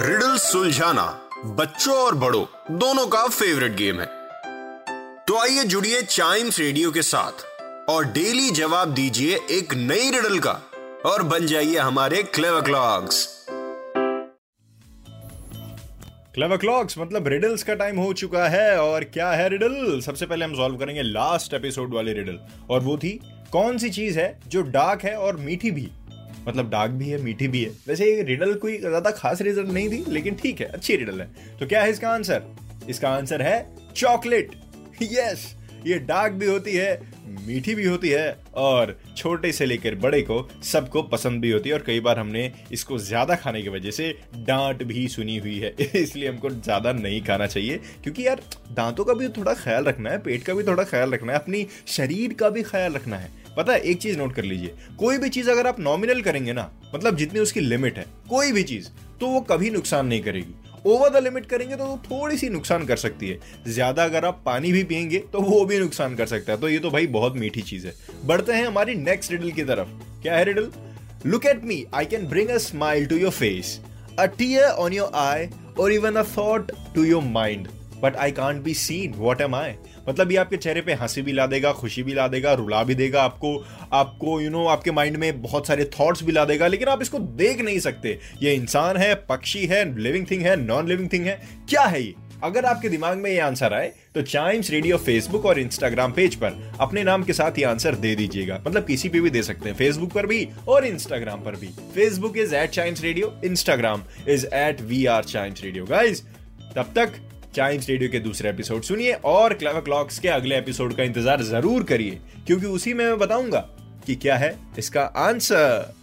Riddle सुलझाना बच्चों और बड़ों, दोनों का फेवरेट गेम है। तो आइए जुड़िए चाइम्स रेडियो के साथ और डेली जवाब दीजिए एक नई रिडल का और बन जाइए हमारे क्लेवर क्लॉक्स क्लेवर क्लॉक्स मतलब रिडल्स का टाइम हो चुका है और क्या है रिडल सबसे पहले हम सॉल्व करेंगे लास्ट एपिसोड वाली रिडल और वो थी, कौन सी चीज़ है जो डार्क है और मीठी भी? मतलब डार्क भी है, मीठी भी है। वैसे ये रिडल कोई ज़्यादा खास रिज़ल्ट नहीं थी, लेकिन ठीक है, अच्छी रिडल है। तो क्या है इसका आंसर इसका आंसर है चॉकलेट यस ये डार्क भी होती है, मीठी भी होती है और छोटे से लेकर बड़े को सबको पसंद भी होती है और कई बार हमने इसको ज़्यादा खाने की वजह से डांट भी सुनी हुई है। इसलिए हमको ज़्यादा नहीं खाना चाहिए, क्योंकि यार दांतों का भी थोड़ा ख्याल रखना है, पेट का भी थोड़ा ख्याल रखना है, अपनी शरीर का भी ख्याल रखना है। पता है, एक चीज़ नोट कर लीजिए, कोई भी चीज़ अगर आप नॉमिनल करेंगे ना मतलब जितनी उसकी लिमिट है, कोई भी चीज़ तो वो कभी नुकसान नहीं करेगी। ओवर द लिमिट करेंगे तो थोड़ी सी नुकसान कर सकती है। ज़्यादा अगर आप पानी भी पियेंगे तो वो भी नुकसान कर सकता है। तो ये तो भाई बहुत मीठी चीज़ है। बढ़ते हैं हमारी नेक्स्ट रिडल की तरफ़। क्या है riddle look at me I can bring a smile to your face a tear on your eye or even a thought to your mind but I can't be seen what am I मतलब ये आपके चेहरे पे हँसी भी ला देगा खुशी भी ला देगा रुला भी देगा आपको आपको यू you नो know, आपके माइंड में बहुत सारे थॉट्स भी ला देगा लेकिन आप इसको देख नहीं सकते। ये इंसान है पक्षी है लिविंग थिंग है नॉन लिविंग थिंग है। क्या है ये? अगर आपके दिमाग में ये आंसर आए तो चाइम्स रेडियो फेसबुक और इंस्टाग्राम पेज पर अपने नाम के साथ ये आंसर दे दीजिएगा। मतलब किसी पे भी दे सकते हैं फेसबुक पर भी और इंस्टाग्राम पर भी। Facebook is at Chimes Radio Instagram is at we are Chimes Radio guys तब तक चाइम्स रेडियो के दूसरे एपिसोड सुनिए और क्लेवर क्लॉक्स के अगले एपिसोड का इंतज़ार ज़रूर करिए, क्योंकि उसी में मैं बताऊँगा कि क्या है इसका आंसर